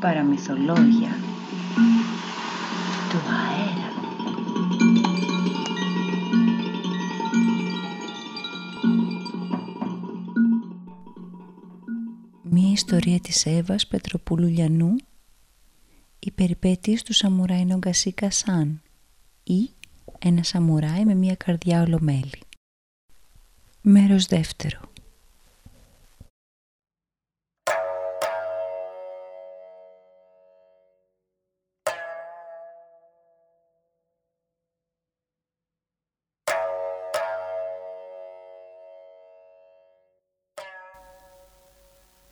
παραμυθολόγια του αέρα. Μία ιστορία της Εύας Πετροπούλου Λιανού «Οι περιπέτειες του Σαμουράι Νογκασί Κασάν» ή «Ένα σαμουράι με μία καρδιά ολομέλη». Μέρος δεύτερο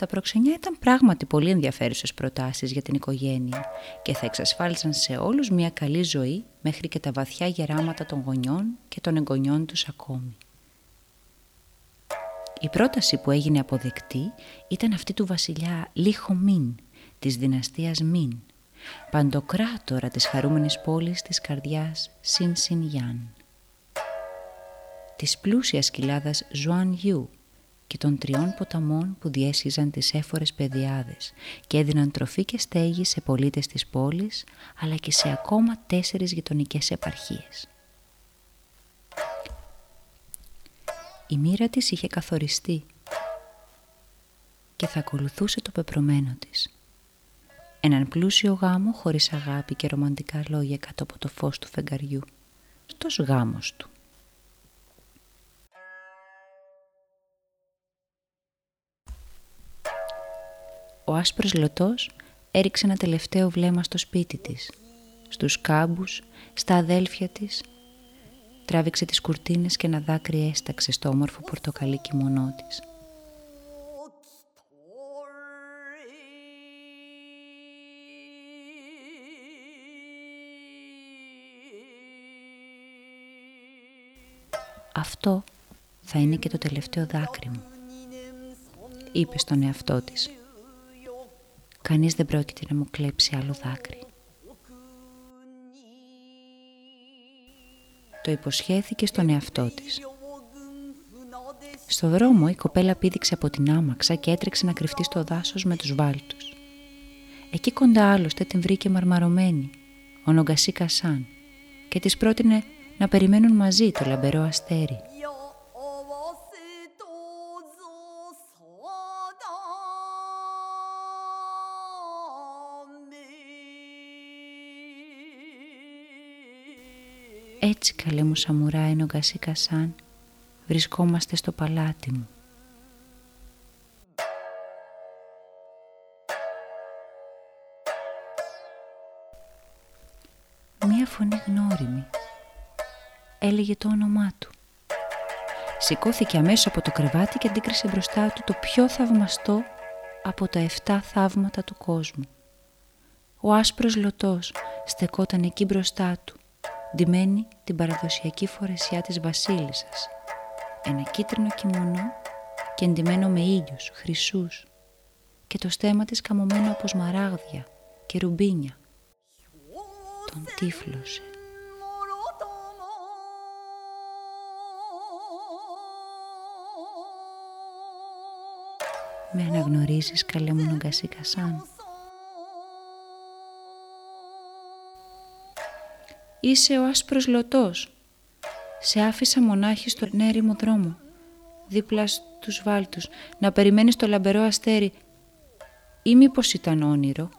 Τα προξενιά ήταν πράγματι πολύ ενδιαφέρουσες προτάσεις για την οικογένεια και θα εξασφάλισαν σε όλους μια καλή ζωή μέχρι και τα βαθιά γεράματα των γονιών και των εγγονιών τους ακόμη. Η πρόταση που έγινε αποδεκτή ήταν αυτή του βασιλιά Λίχο Μίν, της δυναστείας Μίν, παντοκράτορα της χαρούμενης πόλης της καρδιάς Σιν Σιν Γιάν. Της πλούσιας κοιλάδας Ζουάν Γιου, και των τριών ποταμών που διέσχιζαν τις εύφορες πεδιάδες και έδιναν τροφή και στέγη σε πολίτες της πόλης αλλά και σε ακόμα τέσσερις γειτονικές επαρχίες. Η μοίρα της είχε καθοριστεί και θα ακολουθούσε το πεπρωμένο της. Έναν πλούσιο γάμο χωρίς αγάπη και ρομαντικά λόγια κάτω από το φως του φεγγαριού. Στος γάμος του. Ο άσπρος λωτός έριξε ένα τελευταίο βλέμμα στο σπίτι της, στους κάμπους, στα αδέλφια της. Τράβηξε τις κουρτίνες και ένα δάκρυ έσταξε στο όμορφο πορτοκαλί κιμονό της. Αυτό θα είναι και το τελευταίο δάκρυ μου, είπε στον εαυτό της. Κανείς δεν πρόκειται να μου κλέψει άλλο δάκρυ. Το υποσχέθηκε στον εαυτό της. Στο δρόμο η κοπέλα πήδηξε από την άμαξα και έτρεξε να κρυφτεί στο δάσος με τους βάλτους. Εκεί κοντά άλλωστε την βρήκε μαρμαρωμένη, ο Νομκασί Κασάν, και της πρότεινε να περιμένουν μαζί το λαμπερό αστέρι. Έτσι καλέ μου σαμουράι Νογκασί Κασάν βρισκόμαστε στο παλάτι μου. Μία φωνή γνώριμη έλεγε το όνομά του. Σηκώθηκε αμέσως από το κρεβάτι και αντίκρισε μπροστά του το πιο θαυμαστό από τα 7 θαύματα του κόσμου. Ο άσπρος λωτός στεκόταν εκεί μπροστά του ντυμένη την παραδοσιακή φορεσιά της βασίλισσας. Ένα κίτρινο κιμονό και εντυμένο με ήλιους, χρυσούς και το στέμα της καμωμένο από σμαράγδια και ρουμπίνια. Τον τύφλωσε. Με αναγνωρίζεις καλέ μου Νογκασί Κασάν. Είσαι ο άσπρος λωτός. Σε άφησα μονάχη στον έρημο δρόμο, δίπλα στους βάλτους, να περιμένεις το λαμπερό αστέρι. Ή μήπως ήταν όνειρο;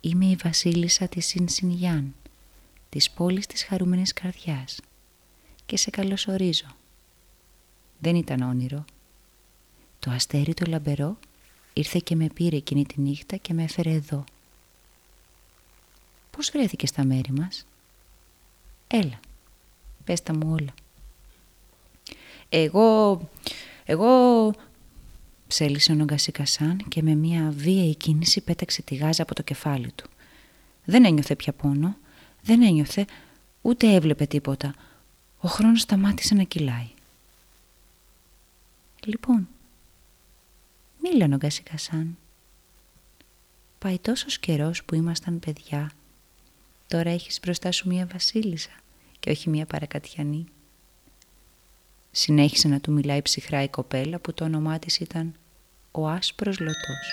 Είμαι η βασίλισσα της Σινσινιάν, της πόλης της χαρούμενης καρδιάς και σε καλωσορίζω. Δεν ήταν όνειρο. Το αστέρι το λαμπερό; Ήρθε και με πήρε εκείνη τη νύχτα και με έφερε εδώ. Πώς βρέθηκε στα μέρη μας; Έλα, πες τα μου όλα. Εγώ, εγώ... Ψέλισε ο Νογκασίκασάν και με μια βίαιη κίνηση πέταξε τη γάζα από το κεφάλι του. Δεν ένιωθε πια πόνο, δεν ένιωθε, ούτε έβλεπε τίποτα. Ο χρόνος σταμάτησε να κυλάει. Λοιπόν, Μίλα Νογκασί Κασάν. Πάει τόσος καιρός που ήμασταν παιδιά. Τώρα έχεις μπροστά σου μία βασίλισσα και όχι μία παρακατιανή. Συνέχισε να του μιλάει ψυχρά η κοπέλα που το όνομά της ήταν ο άσπρος λωτός.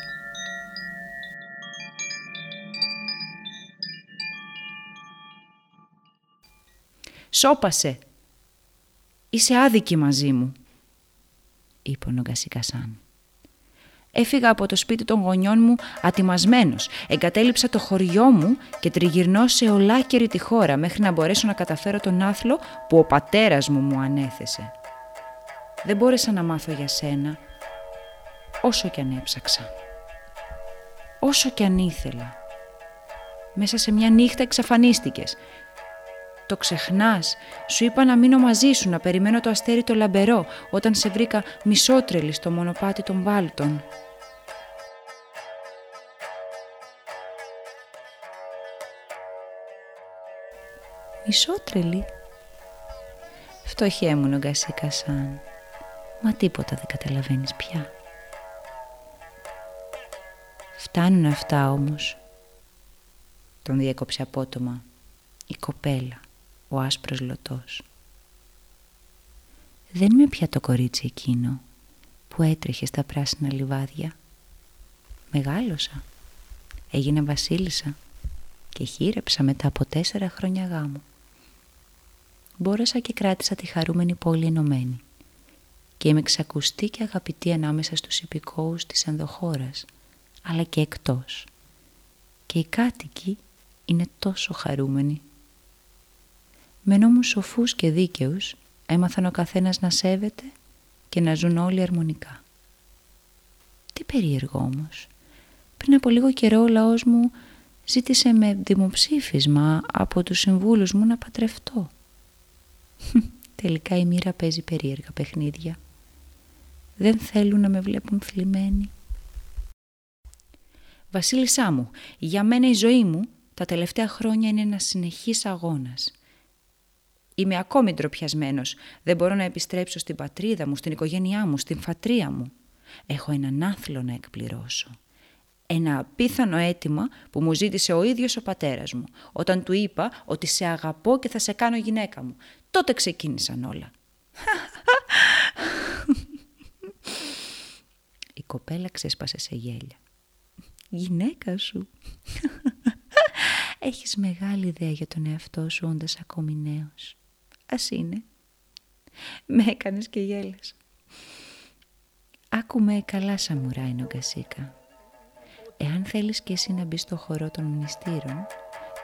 «Σώπασε! Είσαι άδικη μαζί μου», είπε ο Νογκασικασάν. Έφυγα από το σπίτι των γονιών μου ατιμασμένος, εγκατέλειψα το χωριό μου και τριγυρνώ σε ολάκερη τη χώρα μέχρι να μπορέσω να καταφέρω τον άθλο που ο πατέρας μου μου ανέθεσε. Δεν μπόρεσα να μάθω για σένα, όσο κι αν έψαξα. Όσο κι αν ήθελα. Μέσα σε μια νύχτα εξαφανίστηκες. Το ξεχνάς. Σου είπα να μείνω μαζί σου, να περιμένω το αστέρι το λαμπερό, όταν σε βρήκα μισότρελη στο μονοπάτι των βάλτων. Μισότρελη. Φτωχέ μου νογκασίκα σαν. Μα τίποτα δεν καταλαβαίνεις πια. Φτάνουν αυτά όμως. Τον διέκοψε απότομα η κοπέλα, ο άσπρος λωτός. Δεν είμαι πια το κορίτσι εκείνο που έτρεχε στα πράσινα λιβάδια. Μεγάλωσα, έγινα βασίλισσα και χείρεψα μετά από τέσσερα χρόνια γάμου. Μπόρεσα και κράτησα τη χαρούμενη πόλη ενωμένη και είμαι ξακουστή και αγαπητή ανάμεσα στους υπηκόους της ενδοχώρας, αλλά και εκτός. Και οι κάτοικοι είναι τόσο χαρούμενοι. Με νόμους σοφούς και δίκαιους έμαθαν ο καθένας να σέβεται και να ζουν όλοι αρμονικά. Τι περίεργο όμως. Πριν από λίγο καιρό ο λαός μου ζήτησε με δημοψήφισμα από τους συμβούλους μου να πατρευτώ. Τελικά η μοίρα παίζει περίεργα παιχνίδια. Δεν θέλουν να με βλέπουν θλιμμένη. Βασίλισσά μου, για μένα η ζωή μου τα τελευταία χρόνια είναι ένας συνεχής αγώνας. Είμαι ακόμη ντροπιασμένος. Δεν μπορώ να επιστρέψω στην πατρίδα μου, στην οικογένειά μου, στην φατρία μου. Έχω έναν άθλο να εκπληρώσω. Ένα απίθανο αίτημα που μου ζήτησε ο ίδιος ο πατέρας μου, όταν του είπα ότι σε αγαπώ και θα σε κάνω γυναίκα μου. Τότε ξεκίνησαν όλα. Η κοπέλα ξέσπασε σε γέλια. Γυναίκα σου. Έχεις μεγάλη ιδέα για τον εαυτό σου όντας ακόμη νέος. Ας είναι. Με έκανες και γέλας. Άκουμε καλά σαμουράι Νογκασίκα. Εάν θέλεις και εσύ να μπεις στο χορό των μνηστήρων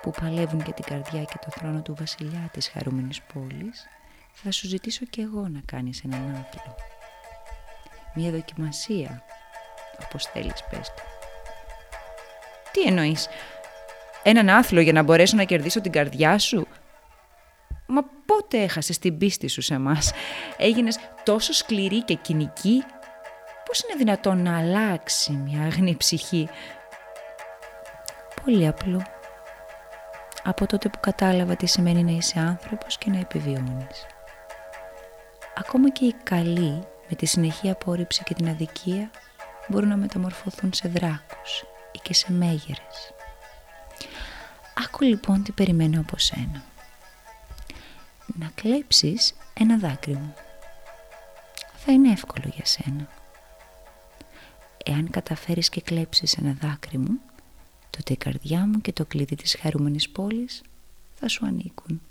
που παλεύουν για την καρδιά και το θρόνο του βασιλιά της χαρούμενης πόλης θα σου ζητήσω και εγώ να κάνεις έναν άθλο. Μια δοκιμασία, όπως θέλεις πες το. Τι εννοείς, έναν άθλο για να μπορέσω να κερδίσω την καρδιά σου; Μα πότε έχασες την πίστη σου σε μας. Έγινες τόσο σκληρή και κοινική. Πώς είναι δυνατόν να αλλάξει μια αγνή ψυχή; Πολύ απλό. Από τότε που κατάλαβα τι σημαίνει να είσαι άνθρωπος και να επιβιώνεις. Ακόμα και οι καλοί με τη συνεχή απόρριψη και την αδικία μπορούν να μεταμορφωθούν σε δράκους ή και σε μέγερες. Άκου λοιπόν τι περιμένω από σένα. Να κλέψεις ένα δάκρυ μου. Θα είναι εύκολο για σένα. Εάν καταφέρεις και κλέψεις ένα δάκρυ μου, τότε η καρδιά μου και το κλειδί της χαρούμενης πόλης θα σου ανήκουν.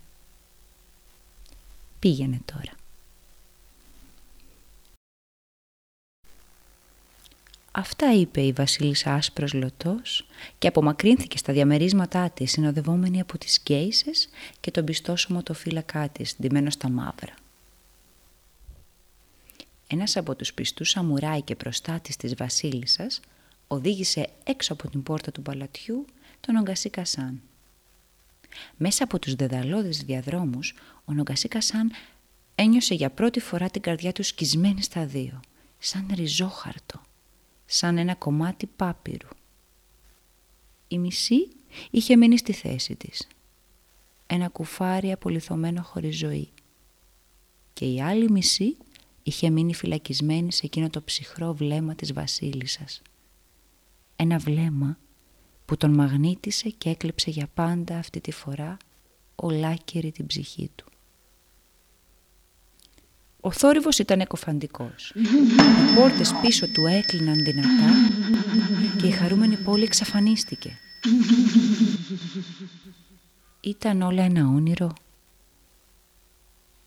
Πήγαινε τώρα. Αυτά είπε η βασίλισσα άσπρος λωτός και απομακρύνθηκε στα διαμερίσματά της συνοδευόμενη από τις γκέισες και τον πιστόσωμο το φύλακά της ντυμένο στα μαύρα. Ένας από τους πιστούς σαμουράι και προστάτης της βασίλισσας οδήγησε έξω από την πόρτα του παλατιού τον Ογκασί Κασάν. Μέσα από τους δεδαλώδες διαδρόμους, ο Ογκασί Κασάν ένιωσε για πρώτη φορά την καρδιά του σκισμένη στα δύο, σαν ριζόχαρτο σαν ένα κομμάτι πάπυρου. Η μισή είχε μείνει στη θέση της. Ένα κουφάρι απολυθωμένο χωρίς ζωή. Και η άλλη μισή είχε μείνει φυλακισμένη σε εκείνο το ψυχρό βλέμμα της βασίλισσας. Ένα βλέμμα που τον μαγνήτησε και έκλεψε για πάντα αυτή τη φορά ολάκερη την ψυχή του. Ο θόρυβος ήταν εκοφαντικός. Οι πόρτες πίσω του έκλειναν δυνατά και η χαρούμενη πόλη εξαφανίστηκε. Ήταν όλα ένα όνειρο.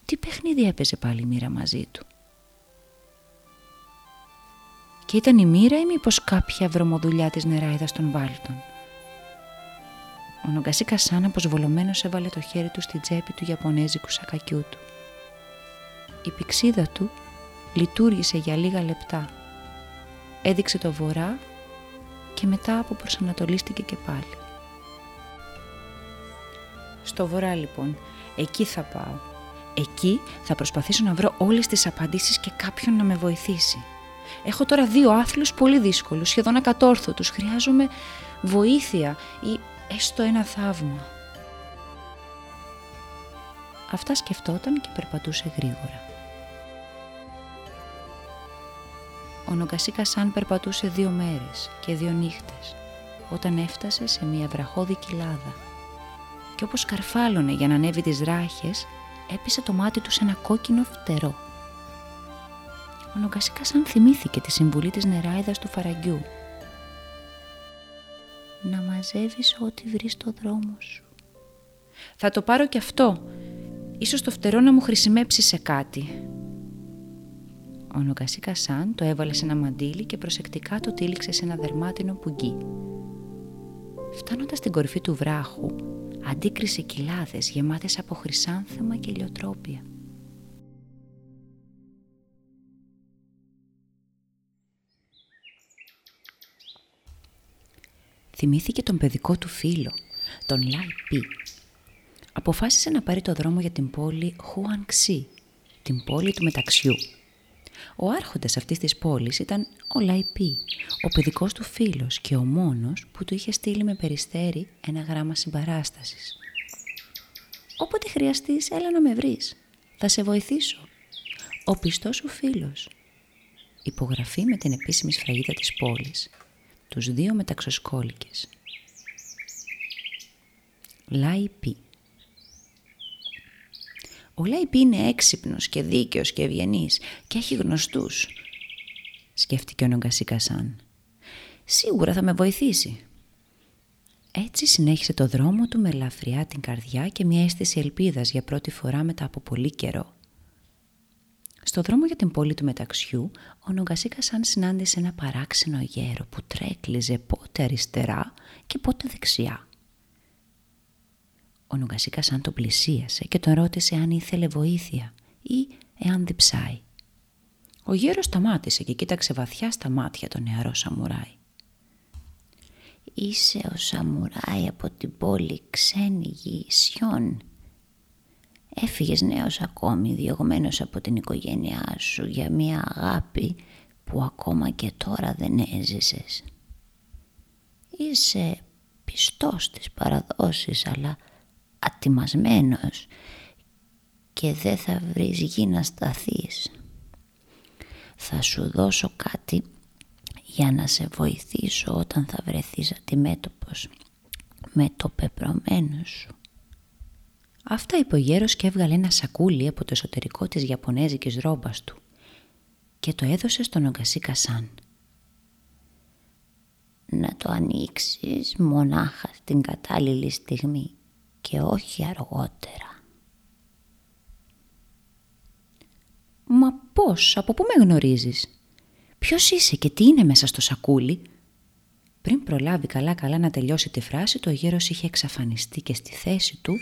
Τι παιχνίδι έπαιζε πάλι η μοίρα μαζί του; Και ήταν η μοίρα ή μήπως κάποια βρωμοδουλειά της νεράιδας των βάλτων; Ο Νομκασίκα σαν αποσβολωμένος έβαλε το χέρι του στη τσέπη του Ιαπωνέζικου σακακιού του. Η πηξίδα του λειτουργήσε για λίγα λεπτά. Έδειξε το βορρά και μετά αποπροσανατολίστηκε και πάλι. Στο βορρά λοιπόν, εκεί θα πάω. Εκεί θα προσπαθήσω να βρω όλες τις απαντήσεις και κάποιον να με βοηθήσει. Έχω τώρα δύο άθλους πολύ δύσκολους, σχεδόν ακατόρθωτους. Χρειάζομαι βοήθεια ή έστω ένα θαύμα. Αυτά σκεφτόταν και περπατούσε γρήγορα. Ο Νομκασίκα Σαν περπατούσε δύο μέρες και δύο νύχτες όταν έφτασε σε μια βραχώδη κοιλάδα και όπως καρφάλωνε για να ανέβει τις ράχες έπεσε το μάτι του σε ένα κόκκινο φτερό. Ο Νομκασίκα Σαν θυμήθηκε τη συμβουλή της νεράιδας του φαραγγιού να μαζεύεις ό,τι βρεις στο δρόμο σου. Θα το πάρω κι αυτό. Ίσως το φτερό να μου χρησιμεύσει σε κάτι. Ο Νοκασίκα Σαν το έβαλε σε ένα μαντίλι και προσεκτικά το τύλιξε σε ένα δερμάτινο πουγγί. Φτάνοντας στην κορυφή του βράχου, αντίκρισε κοιλάδες γεμάτες από χρυσάνθεμα και ηλιοτρόπια. Θυμήθηκε τον παιδικό του φίλο, τον Λάι Πι. Αποφάσισε να πάρει το δρόμο για την πόλη Χουανξί, την πόλη του μεταξιού. Ο άρχοντας αυτής της πόλης ήταν ο Λαϊπή, ο παιδικός του φίλος και ο μόνος που του είχε στείλει με περιστέρι ένα γράμμα συμπαράστασης. «Όποτε χρειαστείς, έλα να με βρεις. Θα σε βοηθήσω. Ο πιστός σου φίλος». Υπογραφή με την επίσημη σφραγίδα της πόλης. Τους δύο μεταξοσκόλικες. Λαϊπή. Ο Λαϊπή είναι έξυπνος και δίκαιος και ευγενής και έχει γνωστούς. Σκέφτηκε ο Νομκασίκα Σαν. Σίγουρα θα με βοηθήσει. Έτσι συνέχισε το δρόμο του με ελαφριά την καρδιά και μια αίσθηση ελπίδας για πρώτη φορά μετά από πολύ καιρό. Στο δρόμο για την πόλη του μεταξιού, ο Νομκασίκα Σαν συνάντησε ένα παράξενο γέρο που τρέκλιζε πότε αριστερά και πότε δεξιά. Ο Νουγκασίκας σαν τον πλησίασε και τον ρώτησε αν ήθελε βοήθεια ή εάν διψάει. Ο γέρος σταμάτησε και κοίταξε βαθιά στα μάτια τον νεαρό σαμουράι. «Είσαι ο σαμουράι από την πόλη ξένη γη Σιών. Έφυγες νέος ακόμη διωγμένος από την οικογένειά σου για μια αγάπη που ακόμα και τώρα δεν έζησες. Είσαι πιστός στις παραδόσεις αλλά ατιμασμένος και δεν θα βρεις γη να σταθείς. Θα σου δώσω κάτι για να σε βοηθήσω όταν θα βρεθείς αντιμέτωπος με το πεπρωμένο σου. Αυτά είπε ο γέρος και έβγαλε ένα σακούλι από το εσωτερικό της Ιαπωνέζικης ρόμπας του και το έδωσε στον Ογκασί Κασάν. Να το ανοίξεις μονάχα στην κατάλληλη στιγμή και όχι αργότερα. «Μα πώς, από πού με γνωρίζεις» «Ποιος είσαι και τι είναι μέσα στο σακούλι» Πριν προλάβει καλά-καλά να τελειώσει τη φράση, το γέρος είχε εξαφανιστεί και στη θέση του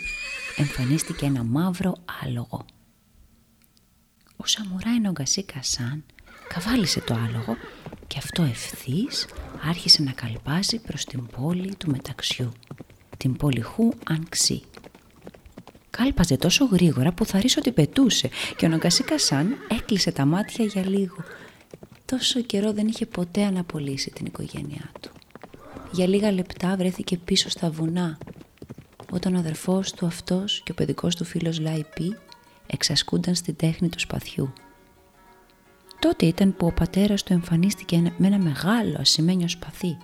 εμφανίστηκε ένα μαύρο άλογο. Ο Σαμουράι Νομκασί Κασάν καβάλισε το άλογο και αυτό ευθύς άρχισε να καλπάζει προς την πόλη του μεταξιού την πολυχού Ανξή. Κάλπαζε τόσο γρήγορα που θα ρίξω ότι πετούσε και ο Νομκασίκα Σαν έκλεισε τα μάτια για λίγο. Τόσο καιρό δεν είχε ποτέ αναπολύσει την οικογένειά του. Για λίγα λεπτά βρέθηκε πίσω στα βουνά όταν ο αδερφός του αυτός και ο παιδικός του φίλος Λαϊπή εξασκούνταν στην τέχνη του σπαθιού. Τότε ήταν που ο πατέρας του εμφανίστηκε με ένα μεγάλο ασημένιο σπαθί.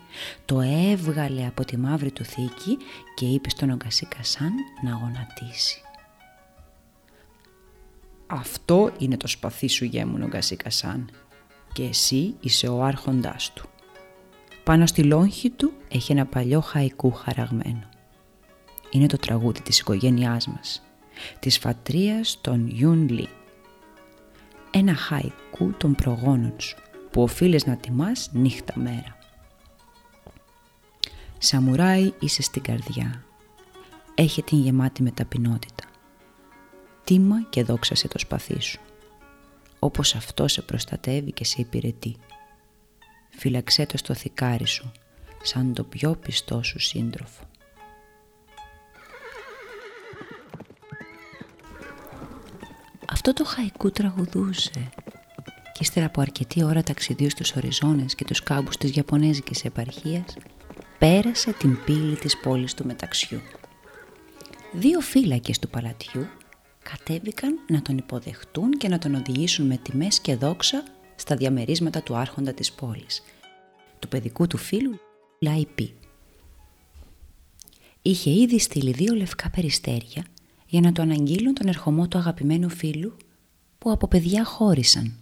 Το έβγαλε από τη μαύρη του θήκη και είπε στον Ογκασί Κασάν να γονατίσει. Αυτό είναι το σπαθί σου γέμου Νογκασί Κασάν και εσύ είσαι ο άρχοντάς του. Πάνω στη λόγχη του έχει ένα παλιό χαϊκού χαραγμένο. Είναι το τραγούδι της οικογένειάς μας, της φατρίας των Ιουν Λί. Ένα χαϊκού των προγόνων σου που οφείλεις να τιμάς νύχτα μέρα. Σαμουράι είσαι στην καρδιά. Έχει την γεμάτη με ταπεινότητα. Τίμα και δόξασε το σπαθί σου. Όπως αυτό σε προστατεύει και σε υπηρετεί. Φύλαξέ το στο θικάρι σου, σαν το πιο πιστό σου σύντροφο. Αυτό το χαϊκού τραγουδούσε και ύστερα από αρκετή ώρα ταξιδίου στους οριζόνες και τους κάμπους της Ιαπωνέζικης επαρχίας πέρασε την πύλη της πόλης του μεταξιού. Δύο φύλακες του παλατιού κατέβηκαν να τον υποδεχτούν και να τον οδηγήσουν με τιμές και δόξα στα διαμερίσματα του άρχοντα της πόλης, του παιδικού του φίλου Λαϊπή. Είχε ήδη στείλει δύο λευκά περιστέρια για να το αναγγείλουν τον ερχομό του αγαπημένου φίλου που από παιδιά χώρισαν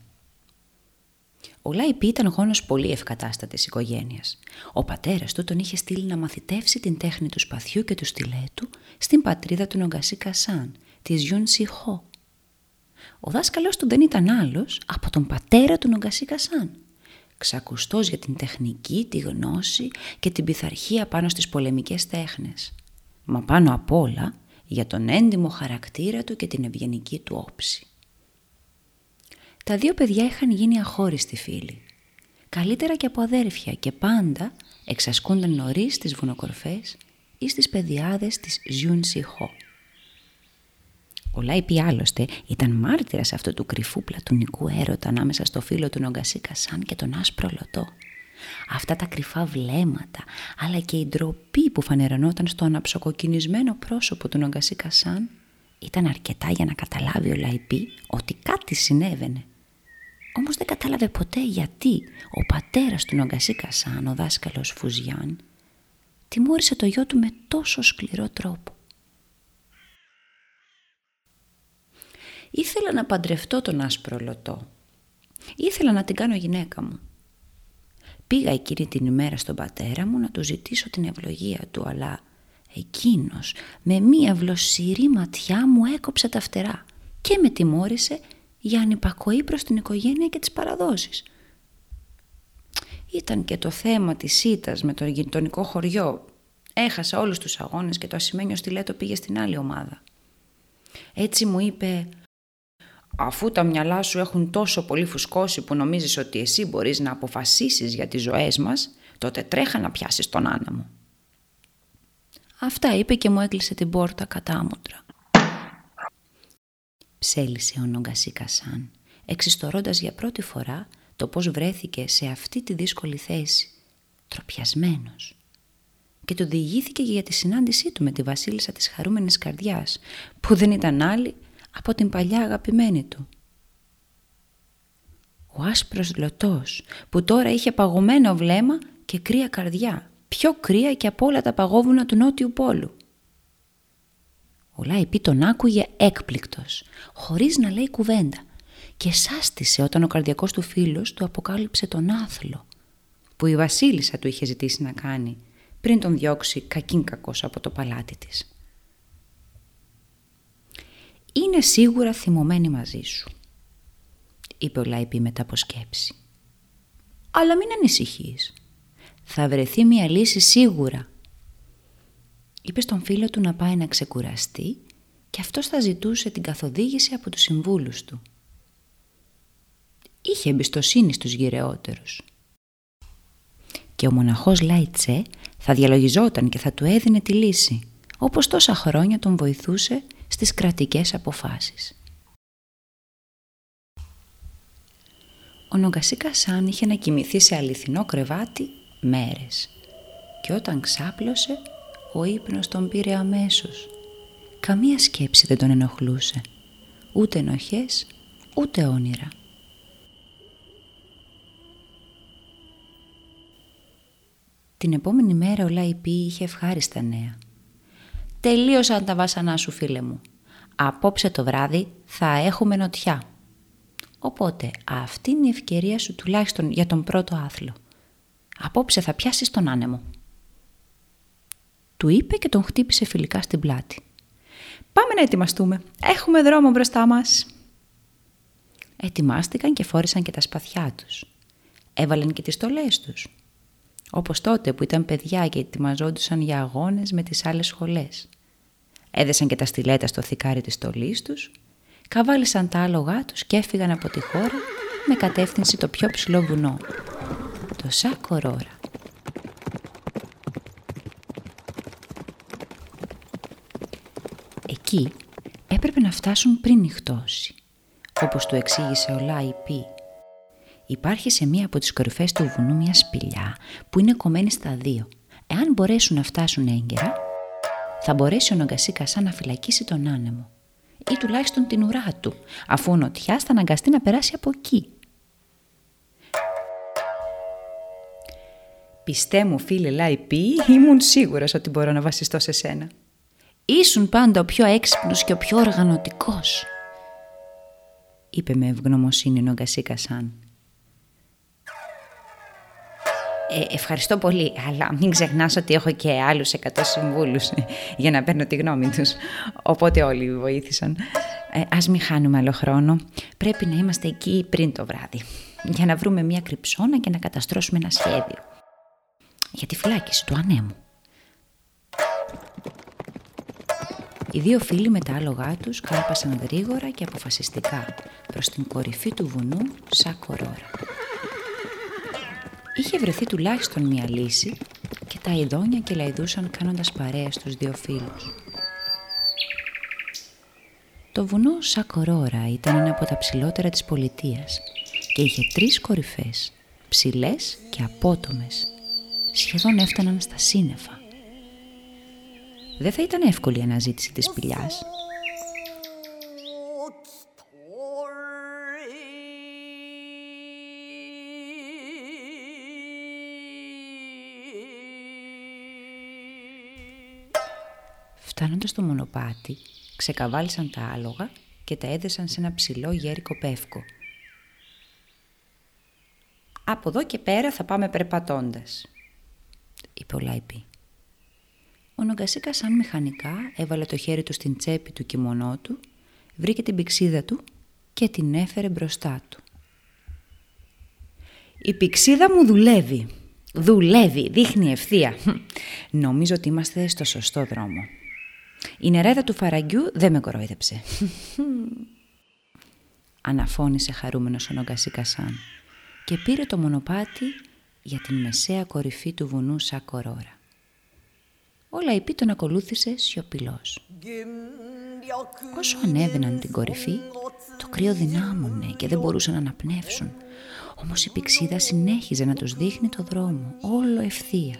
ο Λάιπη ήταν γόνος πολύ ευκατάστατης οικογένειας. Ο πατέρας του τον είχε στείλει να μαθητεύσει την τέχνη του σπαθιού και του στιλέτου στην πατρίδα του Νομκασί Κασάν, της Γιούν Σιχώ. Ο δάσκαλος του δεν ήταν άλλος από τον πατέρα του Νομκασί Κασάν. Ξακουστός για την τεχνική, τη γνώση και την πειθαρχία πάνω στις πολεμικές τέχνες. Μα πάνω απ' όλα για τον έντιμο χαρακτήρα του και την ευγενική του όψη. Τα δύο παιδιά είχαν γίνει αχώριστοι φίλοι. Καλύτερα και από αδέρφια και πάντα εξασκούνταν νωρίς στις βουνοκορφές ή στις πεδιάδες της Ζιούν Σιχώ. Ο Λάιπι άλλωστε ήταν μάρτυρας αυτού του κρυφού πλατωνικού έρωτα ανάμεσα στο φίλο του Νομκασί Κασάν και τον άσπρο λωτό. Αυτά τα κρυφά βλέμματα, αλλά και η ντροπή που φανερωνόταν στο αναψοκοκκινισμένο πρόσωπο του Νομκασί Κασάν ήταν αρκετά για να καταλάβει ο Λαϊπή ότι κάτι συνέβαινε. Όμως δεν κατάλαβε ποτέ γιατί ο πατέρας του Νομκασί Κασάν, ο δάσκαλος Φουζιάν, τιμώρησε το γιο του με τόσο σκληρό τρόπο. Ήθελα να παντρευτώ τον άσπρο λωτό. Ήθελα να την κάνω γυναίκα μου. Πήγα εκείνη την ημέρα στον πατέρα μου να του ζητήσω την ευλογία του, αλλά εκείνος με μία βλοσιρή ματιά μου έκοψε τα φτερά και με τιμώρησε για ανυπακοή προς την οικογένεια και τις παραδόσεις. Ήταν και το θέμα της ΣΥΤΑΣ με το γειτονικό χωριό. Έχασα όλους τους αγώνες και το ασημένιο στιλέτο πήγε στην άλλη ομάδα. Έτσι μου είπε «Αφού τα μυαλά σου έχουν τόσο πολύ φουσκώσει που νομίζεις ότι εσύ μπορείς να αποφασίσεις για τις ζωές μας, τότε τρέχα να πιάσεις τον άνεμο». Αυτά είπε και μου έκλεισε την πόρτα κατάμοτρα ψέλισε ο Νομκασί Κασάν, εξιστορώντας για πρώτη φορά το πώς βρέθηκε σε αυτή τη δύσκολη θέση, τροπιασμένος. Και του διηγήθηκε για τη συνάντησή του με τη βασίλισσα της χαρούμενης καρδιάς, που δεν ήταν άλλη από την παλιά αγαπημένη του. Ο άσπρος λωτός, που τώρα είχε παγωμένο βλέμμα και κρύα καρδιά, πιο κρύα και από όλα τα παγόβουνα του Νότιου Πόλου. Ο Λαϊπή τον άκουγε έκπληκτος, χωρίς να λέει κουβέντα και σάστησε όταν ο καρδιακός του φίλος του αποκάλυψε τον άθλο που η βασίλισσα του είχε ζητήσει να κάνει πριν τον διώξει κακήν κακός από το παλάτι της. «Είναι σίγουρα θυμωμένη μαζί σου», είπε ο Λαϊπή μετά από σκέψη. «Αλλά μην ανησυχείς. Θα βρεθεί μια λύση σίγουρα είπε στον φίλο του να πάει να ξεκουραστεί και αυτός θα ζητούσε την καθοδήγηση από τους συμβούλους του. Είχε εμπιστοσύνη στους γυρεότερους. Και ο μοναχός Λάιτσε θα διαλογιζόταν και θα του έδινε τη λύση, όπως τόσα χρόνια τον βοηθούσε στις κρατικές αποφάσεις. Ο Νομκασί Κασάν είχε να κοιμηθεί σε αληθινό κρεβάτι μέρες και όταν ξάπλωσε ο ύπνος τον πήρε αμέσως. Καμία σκέψη δεν τον ενοχλούσε. Ούτε ενοχές, ούτε όνειρα. Την επόμενη μέρα ο Λαϊπή είχε ευχάριστα νέα. «Τελείωσαν τα βάσανά σου φίλε μου. Απόψε το βράδυ θα έχουμε νοτιά. Οπότε αυτή είναι η ευκαιρία σου τουλάχιστον για τον πρώτο άθλο. Απόψε θα πιάσεις τον άνεμο. Του είπε και τον χτύπησε φιλικά στην πλάτη. Πάμε να ετοιμαστούμε. Έχουμε δρόμο μπροστά μας. Ετοιμάστηκαν και φόρησαν και τα σπαθιά τους. Έβαλαν και τις στολές τους. Όπως τότε που ήταν παιδιά και ετοιμαζόντουσαν για αγώνες με τις άλλες σχολές. Έδεσαν και τα στιλέτα στο θικάρι της στολής τους, καβάλισαν τα άλογά τους και έφυγαν από τη χώρα με κατεύθυνση το πιο ψηλό βουνό, το Σακορόρα. Εκεί έπρεπε να φτάσουν πριν νυχτώσει. Όπως του εξήγησε ο Λάι Υπάρχει σε μία από τις κορυφές του βουνού μια σπηλιά που είναι κομμένη στα δύο. Εάν μπορέσουν να φτάσουν έγκαιρα, θα μπορέσει ο Νογκασίκα σαν να φυλακίσει τον άνεμο. Ή τουλάχιστον την ουρά του, αφού ο Νοτιάς θα αναγκαστεί να περάσει από εκεί. Πιστέ μου φίλε Λάιπη, ήμουν σίγουρος ότι μπορώ να βασιστώ σε σένα. Ήσουν πάντα ο πιο έξυπνος και ο πιο οργανωτικός, είπε με ευγνωμοσύνη ο Νογκασίκα σαν. Ε, ευχαριστώ πολύ, αλλά μην ξεχνάς ότι έχω και άλλους εκατό συμβούλους για να παίρνω τη γνώμη τους. Οπότε όλοι βοήθησαν. Ε, ας μην χάνουμε άλλο χρόνο. Πρέπει να είμαστε εκεί πριν το βράδυ. Για να βρούμε μια κρυψώνα και να καταστρώσουμε ένα σχέδιο. Για τη φυλάκιση του ανέμου. Οι δύο φίλοι με τα άλογά τους κάρπασαν γρήγορα και αποφασιστικά προς την κορυφή του βουνού Σακορόρα. Είχε βρεθεί τουλάχιστον μία λύση και τα ειδόνια και λαϊδούσαν κάνοντας παρέα στους δύο φίλους. Το βουνό Σακορόρα ήταν ένα από τα ψηλότερα της πολιτείας και είχε τρεις κορυφές, ψηλές και απότομες. Σχεδόν έφταναν στα σύννεφα. Δεν θα ήταν εύκολη η αναζήτηση της σπηλιάς. Φτάνοντας στο μονοπάτι, ξεκαβάλισαν τα άλογα και τα έδεσαν σε ένα ψηλό γέρικο πεύκο. «Από εδώ και πέρα θα πάμε περπατώντας», είπε ο Λάιπη. Ο Νογκασίκα σαν μηχανικά έβαλε το χέρι του στην τσέπη του κιμονό του, βρήκε την πηξίδα του και την έφερε μπροστά του. «Η πηξίδα μου δουλεύει. Δουλεύει, δείχνει ευθεία. Νομίζω ότι είμαστε στο σωστό δρόμο. Η νερέδα του φαραγγιού δεν με κορόιδεψε. Αναφώνησε χαρούμενος ο Νογκασίκα σαν και πήρε το μονοπάτι για την μεσαία κορυφή του βουνού Σακορόρα. Όλα η τον ακολούθησε σιωπηλός. Όσο ανέβαιναν την κορυφή, το κρύο δυνάμωνε και δεν μπορούσαν να αναπνεύσουν. Όμως η πηξίδα συνέχιζε να τους δείχνει το δρόμο, όλο ευθεία.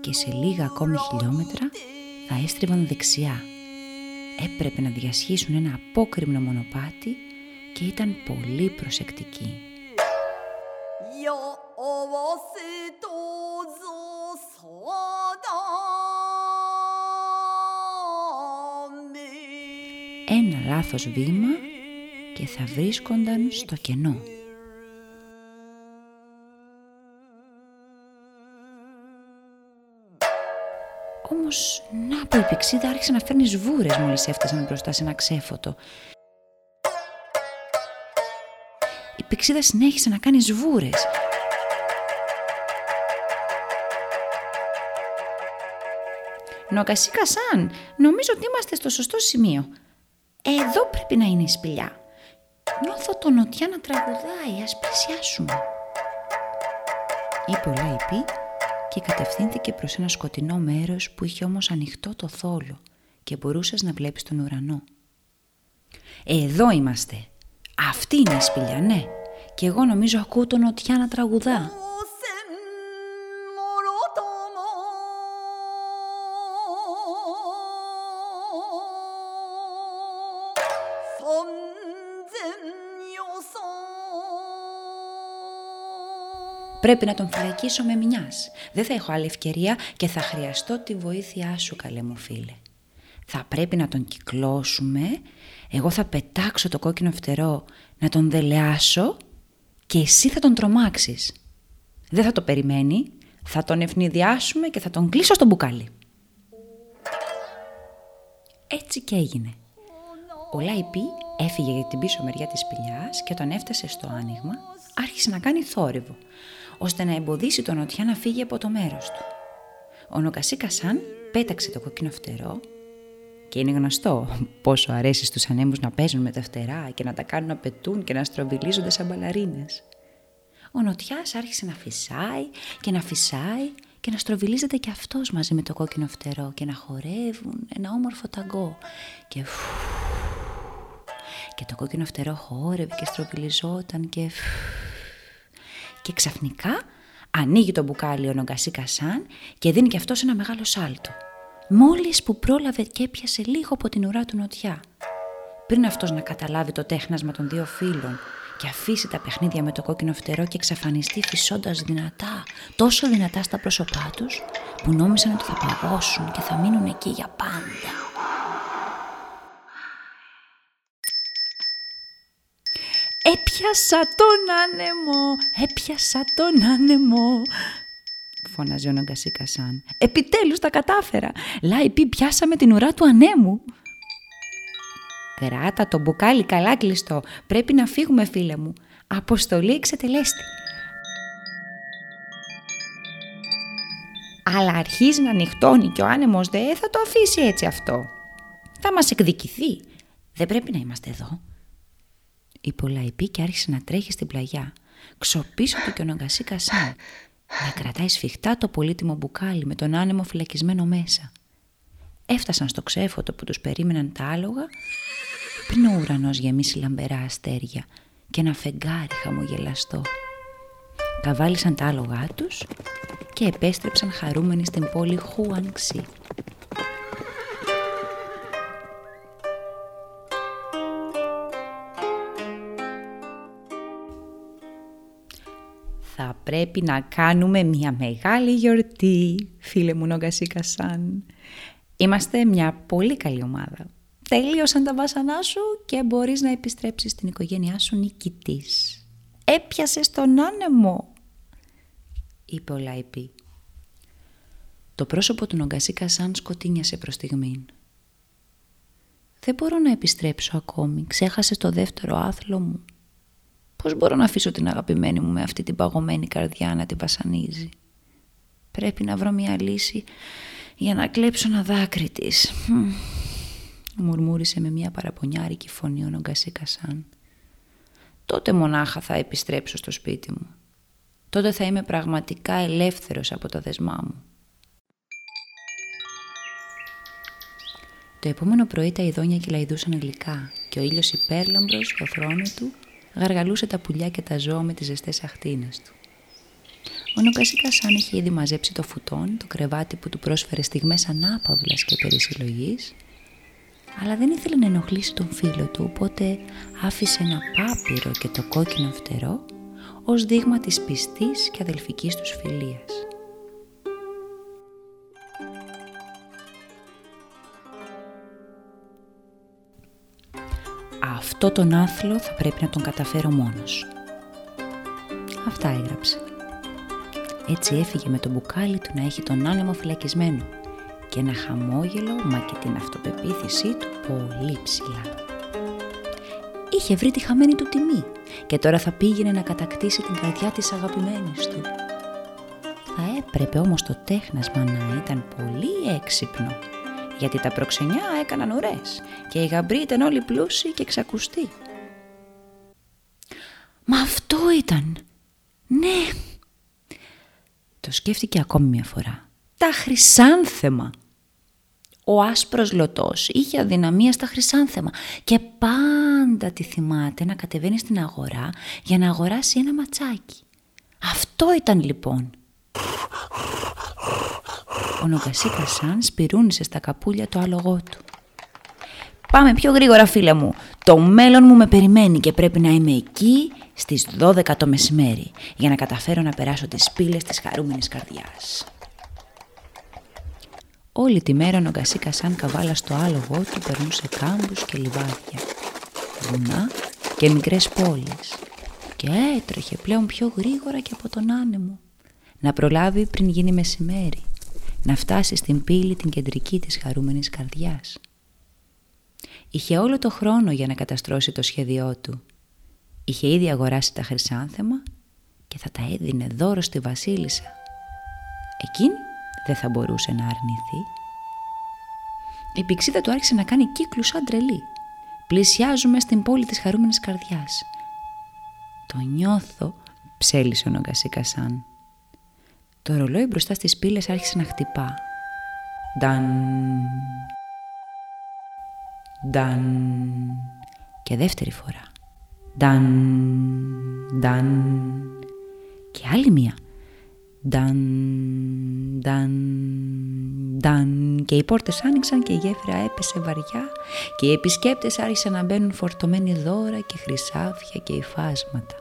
Και σε λίγα ακόμη χιλιόμετρα θα έστριβαν δεξιά. Έπρεπε να διασχίσουν ένα απόκριμνο μονοπάτι και ήταν πολύ προσεκτικοί. Ένα λάθος βήμα και θα βρίσκονταν στο κενό. Όμως, να που η πηξίδα άρχισε να φέρνει σβούρες μόλις έφτασαν μπροστά σε ένα ξέφωτο. Η πηξίδα συνέχισε να κάνει σβούρες. Νοκασίκα σαν, νομίζω ότι είμαστε στο σωστό σημείο. Εδώ πρέπει να είναι η σπηλιά. Νιώθω τον νοτιά να τραγουδάει, ας πλησιάσουμε. Είπε ο Λαϊπή και κατευθύνθηκε προς ένα σκοτεινό μέρος που είχε όμως ανοιχτό το θόλο και μπορούσες να βλέπεις τον ουρανό. Εδώ είμαστε. Αυτή είναι η σπηλιά, ναι. Και εγώ νομίζω ακούω τον νοτιά να τραγουδά. Πρέπει να τον φυλακίσω με μιας. Δεν θα έχω άλλη ευκαιρία και θα χρειαστώ τη βοήθειά σου, καλέ μου φίλε. Θα πρέπει να τον κυκλώσουμε, εγώ θα πετάξω το κόκκινο φτερό να τον δελεάσω και εσύ θα τον τρομάξεις. Δεν θα το περιμένει, θα τον ευνηδιάσουμε και θα τον κλείσω στο μπουκάλι. Έτσι και έγινε. Ο Λαϊπή έφυγε για την πίσω μεριά της σπηλιάς και όταν έφτασε στο άνοιγμα άρχισε να κάνει θόρυβο, ώστε να εμποδίσει τον Νοτιά να φύγει από το μέρος του. Ο Νοκασί Κασάν πέταξε το κόκκινο φτερό και είναι γνωστό πόσο αρέσει στους ανέμους να παίζουν με τα φτερά και να τα κάνουν να πετούν και να στροβιλίζονται σαν μπαλαρίνες. Ο Νοτιάς άρχισε να φυσάει και να φυσάει και να στροβιλίζεται και αυτός μαζί με το κόκκινο φτερό και να χορεύουν ένα όμορφο ταγκό και και το κόκκινο φτερό χόρευε και στροβιλιζόταν και και ξαφνικά ανοίγει το μπουκάλι ο Νομκασί Κασάν και δίνει και αυτός ένα μεγάλο σάλτο μόλις που πρόλαβε και έπιασε λίγο από την ουρά του νοτιά πριν αυτός να καταλάβει το τέχνασμα των δύο φίλων και αφήσει τα παιχνίδια με το κόκκινο φτερό και εξαφανιστεί φυσώντας δυνατά, τόσο δυνατά στα πρόσωπά τους, που νόμισαν ότι θα παγώσουν και θα μείνουν εκεί για πάντα. «Έπιασα τον άνεμο, έπιασα τον άνεμο», φώναζε ο Ναγκασί Κασάν. «Επιτέλους τα κατάφερα! Λάιπι πιάσαμε την ουρά του ανέμου!» Κράτα το μπουκάλι καλά κλειστό. Πρέπει να φύγουμε φίλε μου. Αποστολή εξετελέστη. Αλλά αρχίζει να νυχτώνει και ο άνεμος δεν θα το αφήσει έτσι αυτό. Θα μας εκδικηθεί. Δεν πρέπει να είμαστε εδώ. Η Πολαϊπή και άρχισε να τρέχει στην πλαγιά. Ξοπίσω του και ο Νογκασί Κασάν. Να κρατάει σφιχτά το πολύτιμο μπουκάλι με τον άνεμο φυλακισμένο μέσα. Έφτασαν στο ξέφωτο που τους περίμεναν τα άλογα πριν ο ουρανός γεμίσει λαμπερά αστέρια και ένα φεγγάρι χαμογελαστό. Καβάλισαν τα άλογά τους και επέστρεψαν χαρούμενοι στην πόλη Χουανξή. Θα πρέπει να κάνουμε μια μεγάλη γιορτή, φίλε μου Νόγκασί Κασάν. Είμαστε μια πολύ καλή ομάδα. Τελείωσαν τα βάσανά σου και μπορείς να επιστρέψεις στην οικογένειά σου νικητής. Έπιασες τον άνεμο, είπε ο Λαϊπή. Το πρόσωπο του Νομκασίκα σαν σκοτίνιασε προς στιγμήν. Δεν μπορώ να επιστρέψω ακόμη, ξέχασε το δεύτερο άθλο μου. Πώς μπορώ να αφήσω την αγαπημένη μου με αυτή την παγωμένη καρδιά να την βασανίζει; Πρέπει να βρω μια λύση για να κλέψω ένα δάκρυ της. Μουρμούρισε με μια παραπονιάρικη φωνή ο Νομκασί Κασάν. Τότε μονάχα θα επιστρέψω στο σπίτι μου. Τότε θα είμαι πραγματικά ελεύθερος από τα δεσμά μου. Το επόμενο πρωί τα ειδόνια κυλαϊδούσαν υλικά και ο ήλιος υπέρλαμπρος στο θρόνο του γαργαλούσε τα πουλιά και τα ζώα με τις ζεστές αχτίνες του. Ο Νοκασίκα σαν είχε ήδη μαζέψει το φουτόν, το κρεβάτι που του πρόσφερε στιγμές ανάπαυλας και περισυλλογής, αλλά δεν ήθελε να ενοχλήσει τον φίλο του, οπότε άφησε ένα πάπυρο και το κόκκινο φτερό ως δείγμα της πιστής και αδελφικής τους φιλίας. Αυτό τον άθλο θα πρέπει να τον καταφέρω μόνος. Αυτά έγραψε. Έτσι έφυγε με το μπουκάλι του να έχει τον άνεμο φυλακισμένο και ένα χαμόγελο μα και την αυτοπεποίθησή του πολύ ψηλά. Είχε βρει τη χαμένη του τιμή και τώρα θα πήγαινε να κατακτήσει την καρδιά της αγαπημένης του. Θα έπρεπε όμως το τέχνασμα να ήταν πολύ έξυπνο γιατί τα προξενιά έκαναν ουρές και οι γαμπροί ήταν όλοι πλούσιοι και εξακουστοί. Μα αυτό ήταν! Ναι! Το σκέφτηκε ακόμη μια φορά. Τα χρυσάνθεμα! Ο άσπρος λωτός είχε αδυναμία στα χρυσάνθεμα και πάντα τη θυμάται να κατεβαίνει στην αγορά για να αγοράσει ένα ματσάκι. Αυτό ήταν λοιπόν. Ο Νογκασί Κασάν σπυρούνισε στα καπούλια το άλογό του. «Πάμε πιο γρήγορα φίλε μου. Το μέλλον μου με περιμένει και πρέπει να είμαι εκεί στις 12 το μεσημέρι για να καταφέρω να περάσω τις πύλες της χαρούμενης καρδιάς. Όλη τη μέρα ο Νογκασίκα σαν καβάλα στο άλογο του περνούσε κάμπους και λιβάδια, βουνά και μικρές πόλεις και έτρεχε πλέον πιο γρήγορα και από τον άνεμο να προλάβει πριν γίνει μεσημέρι, να φτάσει στην πύλη την κεντρική της χαρούμενης καρδιάς. Είχε όλο το χρόνο για να καταστρώσει το σχέδιό του. Είχε ήδη αγοράσει τα χρυσάνθεμα και θα τα έδινε δώρο στη βασίλισσα. Εκείνη δεν θα μπορούσε να αρνηθεί. Η πηξίδα του άρχισε να κάνει κύκλους σαν τρελή. Πλησιάζουμε στην πόλη της χαρούμενης καρδιάς. «Το νιώθω», ψέλισε ο Νογκασίκα Σαν. Το ρολόι μπροστά στις πύλες άρχισε να χτυπά. Νταν, νταν και δεύτερη φορά. Νταν, νταν και άλλη μία. Νταν, νταν, νταν και οι πόρτες άνοιξαν και η γέφυρα έπεσε βαριά και οι επισκέπτες άρχισαν να μπαίνουν φορτωμένοι δώρα και χρυσάφια και υφάσματα.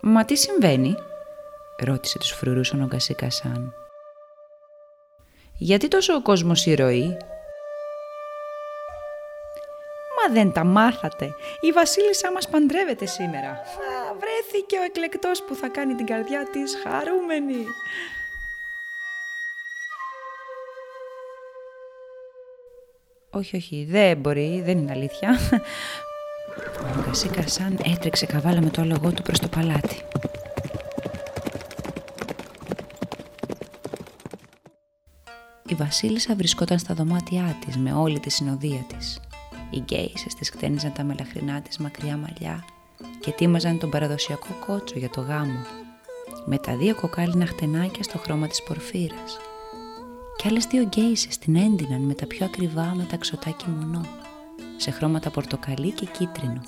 «Μα τι συμβαίνει» ρώτησε τους φρουρούς ο Νογκασίκα Σαν. «Γιατί τόσο ο κόσμος ηρωεί» «Μα δεν τα μάθατε. Η βασίλισσά μας παντρεύεται σήμερα. Α, βρέθηκε ο εκλεκτός που θα κάνει την καρδιά της χαρούμενη». Όχι, όχι, δεν μπορεί, δεν είναι αλήθεια. Ο Νογκασίκα Σαν έτρεξε καβάλα με το άλογο του προς το παλάτι. Η βασίλισσα βρισκόταν στα δωμάτια της με όλη τη συνοδεία της. Οι γκέισες της χτένιζαν τα μελαχρινά της μακριά μαλλιά και τίμαζαν τον παραδοσιακό κότσο για το γάμο με τα δύο κοκάλινα χτενάκια στο χρώμα της πορφύρας και άλλες δύο γκέισες την έντυναν με τα πιο ακριβά μεταξωτά κιμονό σε χρώματα πορτοκαλί και κίτρινο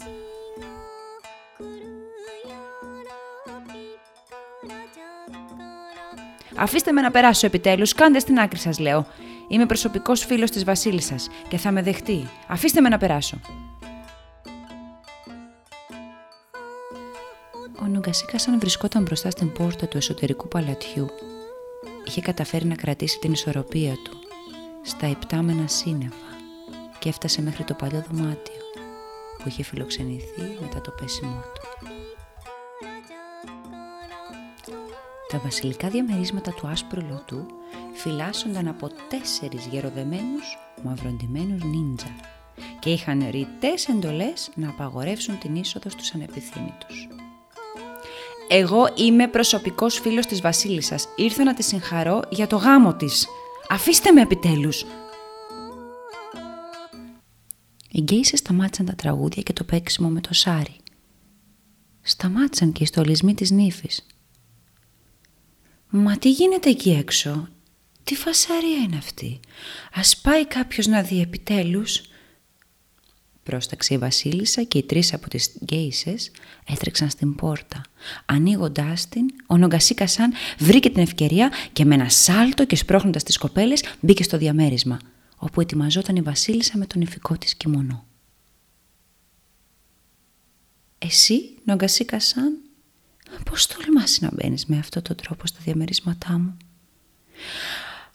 Αφήστε με να περάσω επιτέλους. Κάντε στην άκρη σας, λέω. Είμαι προσωπικός φίλος της Βασίλισσας και θα με δεχτεί. Αφήστε με να περάσω. Ο Νουγκασίκα, σαν βρισκόταν μπροστά στην πόρτα του εσωτερικού παλατιού, είχε καταφέρει να κρατήσει την ισορροπία του στα υπτάμενα σύννεφα και έφτασε μέχρι το παλιό δωμάτιο που είχε φιλοξενηθεί μετά το πέσιμό του. Τα βασιλικά διαμερίσματα του άσπρου λωτού φυλάσσονταν από τέσσερις γεροδεμένους μαυροντημένους νίντζα και είχαν ρητές εντολές να απαγορεύσουν την είσοδο στους ανεπιθύμητους. «Εγώ είμαι προσωπικός φίλος της βασίλισσας. Ήρθα να τη συγχαρώ για το γάμο της. Αφήστε με επιτέλους!» Οι γκέισες σταμάτησαν τα τραγούδια και το παίξιμο με το σάρι. Σταμάτησαν και οι στολισμοί της νύφης. «Μα τι γίνεται εκεί έξω, τι φασαρία είναι αυτή, ας πάει κάποιος να δει επιτέλους». Πρόσταξε η βασίλισσα και οι τρεις από τις γκέισες έτρεξαν στην πόρτα. Ανοίγοντάς την, ο Νογκασίκα Σαν βρήκε την ευκαιρία και με ένα σάλτο και σπρώχνοντας τις κοπέλες μπήκε στο διαμέρισμα, όπου ετοιμαζόταν η βασίλισσα με τον ηφικό της κιμονό. «Εσύ, Νογκασίκα Σαν», Πώς τολμάς να μπαίνεις με αυτόν τον τρόπο στα διαμερίσματά μου;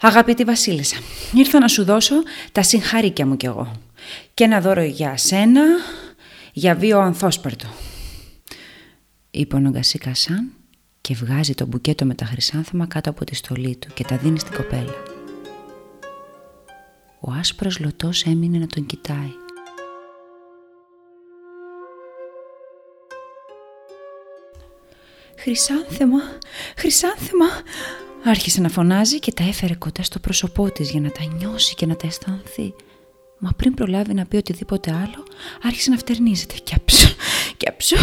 Αγαπητή Βασίλισσα, ήρθα να σου δώσω τα συγχαρήκια μου κι εγώ. Και ένα δώρο για σένα, για βίο ανθόσπαρτο. Είπε ο Νογκασί Κασάν και βγάζει το μπουκέτο με τα χρυσάνθεμα κάτω από τη στολή του και τα δίνει στην κοπέλα. Ο άσπρος λωτός έμεινε να τον κοιτάει. «Χρυσάνθεμα, χρυσάνθεμα», άρχισε να φωνάζει και τα έφερε κοντά στο πρόσωπό της για να τα νιώσει και να τα αισθανθεί. Μα πριν προλάβει να πει οτιδήποτε άλλο, άρχισε να φτερνίζεται. Και αψου, και αψου,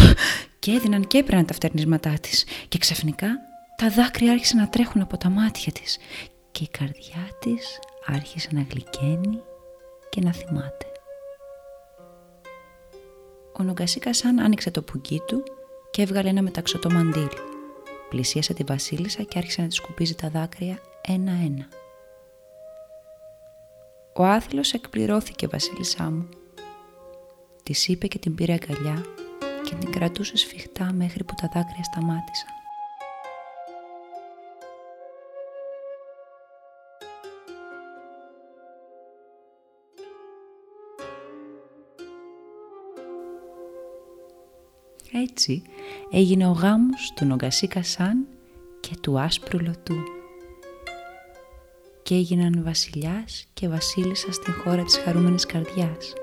και έδιναν και έπαιρναν τα φτερνίσματά της. Και ξαφνικά τα δάκρυα άρχισαν να τρέχουν από τα μάτια της. Και η καρδιά της άρχισε να γλυκαίνει και να θυμάται. Ο Νογκασίκα σαν άνοιξε το πουγκί του και έβγαλε ένα μεταξωτό μαντίλι. Πλησίασε τη βασίλισσα και άρχισε να τη σκουπίζει τα δάκρυα ένα-ένα. Ο άθλος εκπληρώθηκε βασίλισσά μου. Της είπε και την πήρε αγκαλιά και την κρατούσε σφιχτά μέχρι που τα δάκρυα σταμάτησαν. Έτσι έγινε ο γάμος του Νομκασί Κασάν και του άσπρου λωτού και έγιναν βασιλιάς και βασίλισσα στην χώρα της χαρούμενης καρδιάς.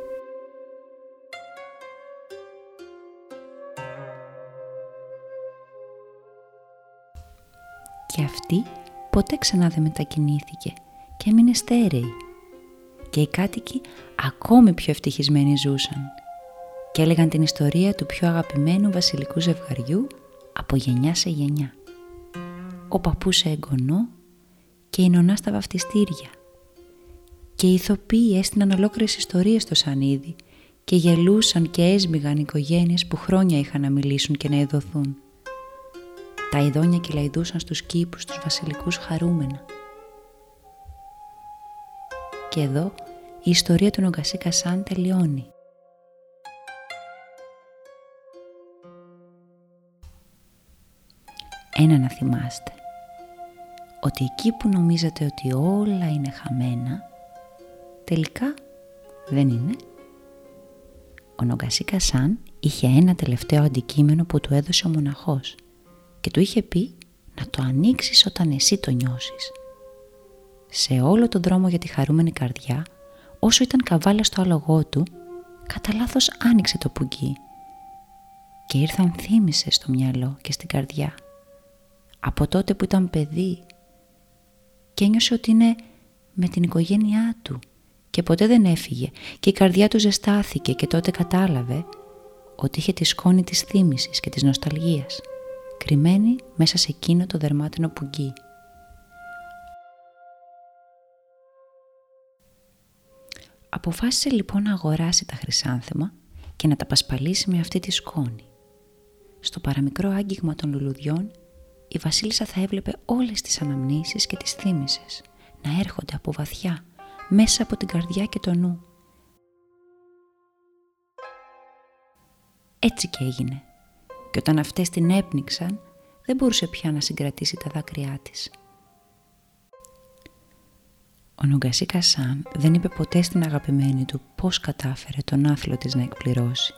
Και αυτή ποτέ ξανά δεν μετακινήθηκε και έμεινε στέρεη. Και οι κάτοικοι ακόμη πιο ευτυχισμένοι ζούσαν και έλεγαν την ιστορία του πιο αγαπημένου βασιλικού ζευγαριού από γενιά σε γενιά. Ο παππούς σε εγγονό και η νονά στα βαφτιστήρια. Και οι ηθοποιοί έστειναν ολόκληρες ιστορίες στο σανίδι και γελούσαν και έσμιγαν οικογένειες που χρόνια είχαν να μιλήσουν και να ειδωθούν. Τα ειδόνια κυλαϊδούσαν στους κήπους τους βασιλικούς χαρούμενα. Και εδώ η ιστορία του Νομκασί Κασάν τελειώνει. Ένα να θυμάστε, ότι εκεί που νομίζετε ότι όλα είναι χαμένα, τελικά δεν είναι. Ο Νομκασί Κασάν είχε ένα τελευταίο αντικείμενο που του έδωσε ο μοναχός και του είχε πει να το ανοίξεις όταν εσύ το νιώσεις. Σε όλο τον δρόμο για τη χαρούμενη καρδιά, όσο ήταν καβάλα στο άλογό του, κατά λάθος άνοιξε το πουγγί και ήρθαν θύμησε στο μυαλό και στην καρδιά. Από τότε που ήταν παιδί και ένιωσε ότι είναι με την οικογένειά του και ποτέ δεν έφυγε και η καρδιά του ζεστάθηκε και τότε κατάλαβε ότι είχε τη σκόνη της θύμησης και της νοσταλγίας κρυμμένη μέσα σε εκείνο το δερμάτινο πουγγί. Αποφάσισε λοιπόν να αγοράσει τα χρυσάνθεμα και να τα πασπαλίσει με αυτή τη σκόνη. Στο παραμικρό άγγιγμα των λουλουδιών η βασίλισσα θα έβλεπε όλες τις αναμνήσεις και τις θύμησες να έρχονται από βαθιά, μέσα από την καρδιά και το νου. Έτσι και έγινε και όταν αυτές την έπνιξαν δεν μπορούσε πια να συγκρατήσει τα δάκρυά της. Ο Νομκασί Κασάν δεν είπε ποτέ στην αγαπημένη του πώς κατάφερε τον άθλο της να εκπληρώσει.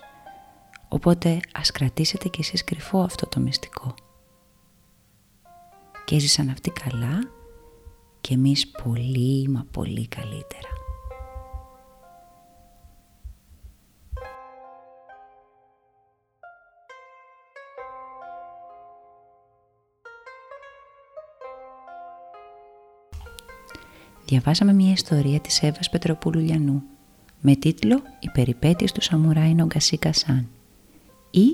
Οπότε ας κρατήσετε κι εσείς κρυφό αυτό το μυστικό. Και έζησαν αυτοί καλά και εμείς πολύ μα πολύ καλύτερα. διαβάσαμε μια ιστορία της Εύας Πετροπούλου Λιανού με τίτλο «Οι περιπέτειες του Σαμουράι Νομκασί Κασάν» ή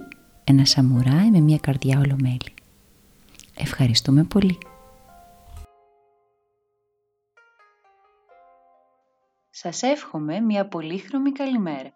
«Ένα Σαμουράι με μια καρδιά ολομέλη». Ευχαριστούμε πολύ. Σας εύχομαι μια πολύχρωμη καλημέρα.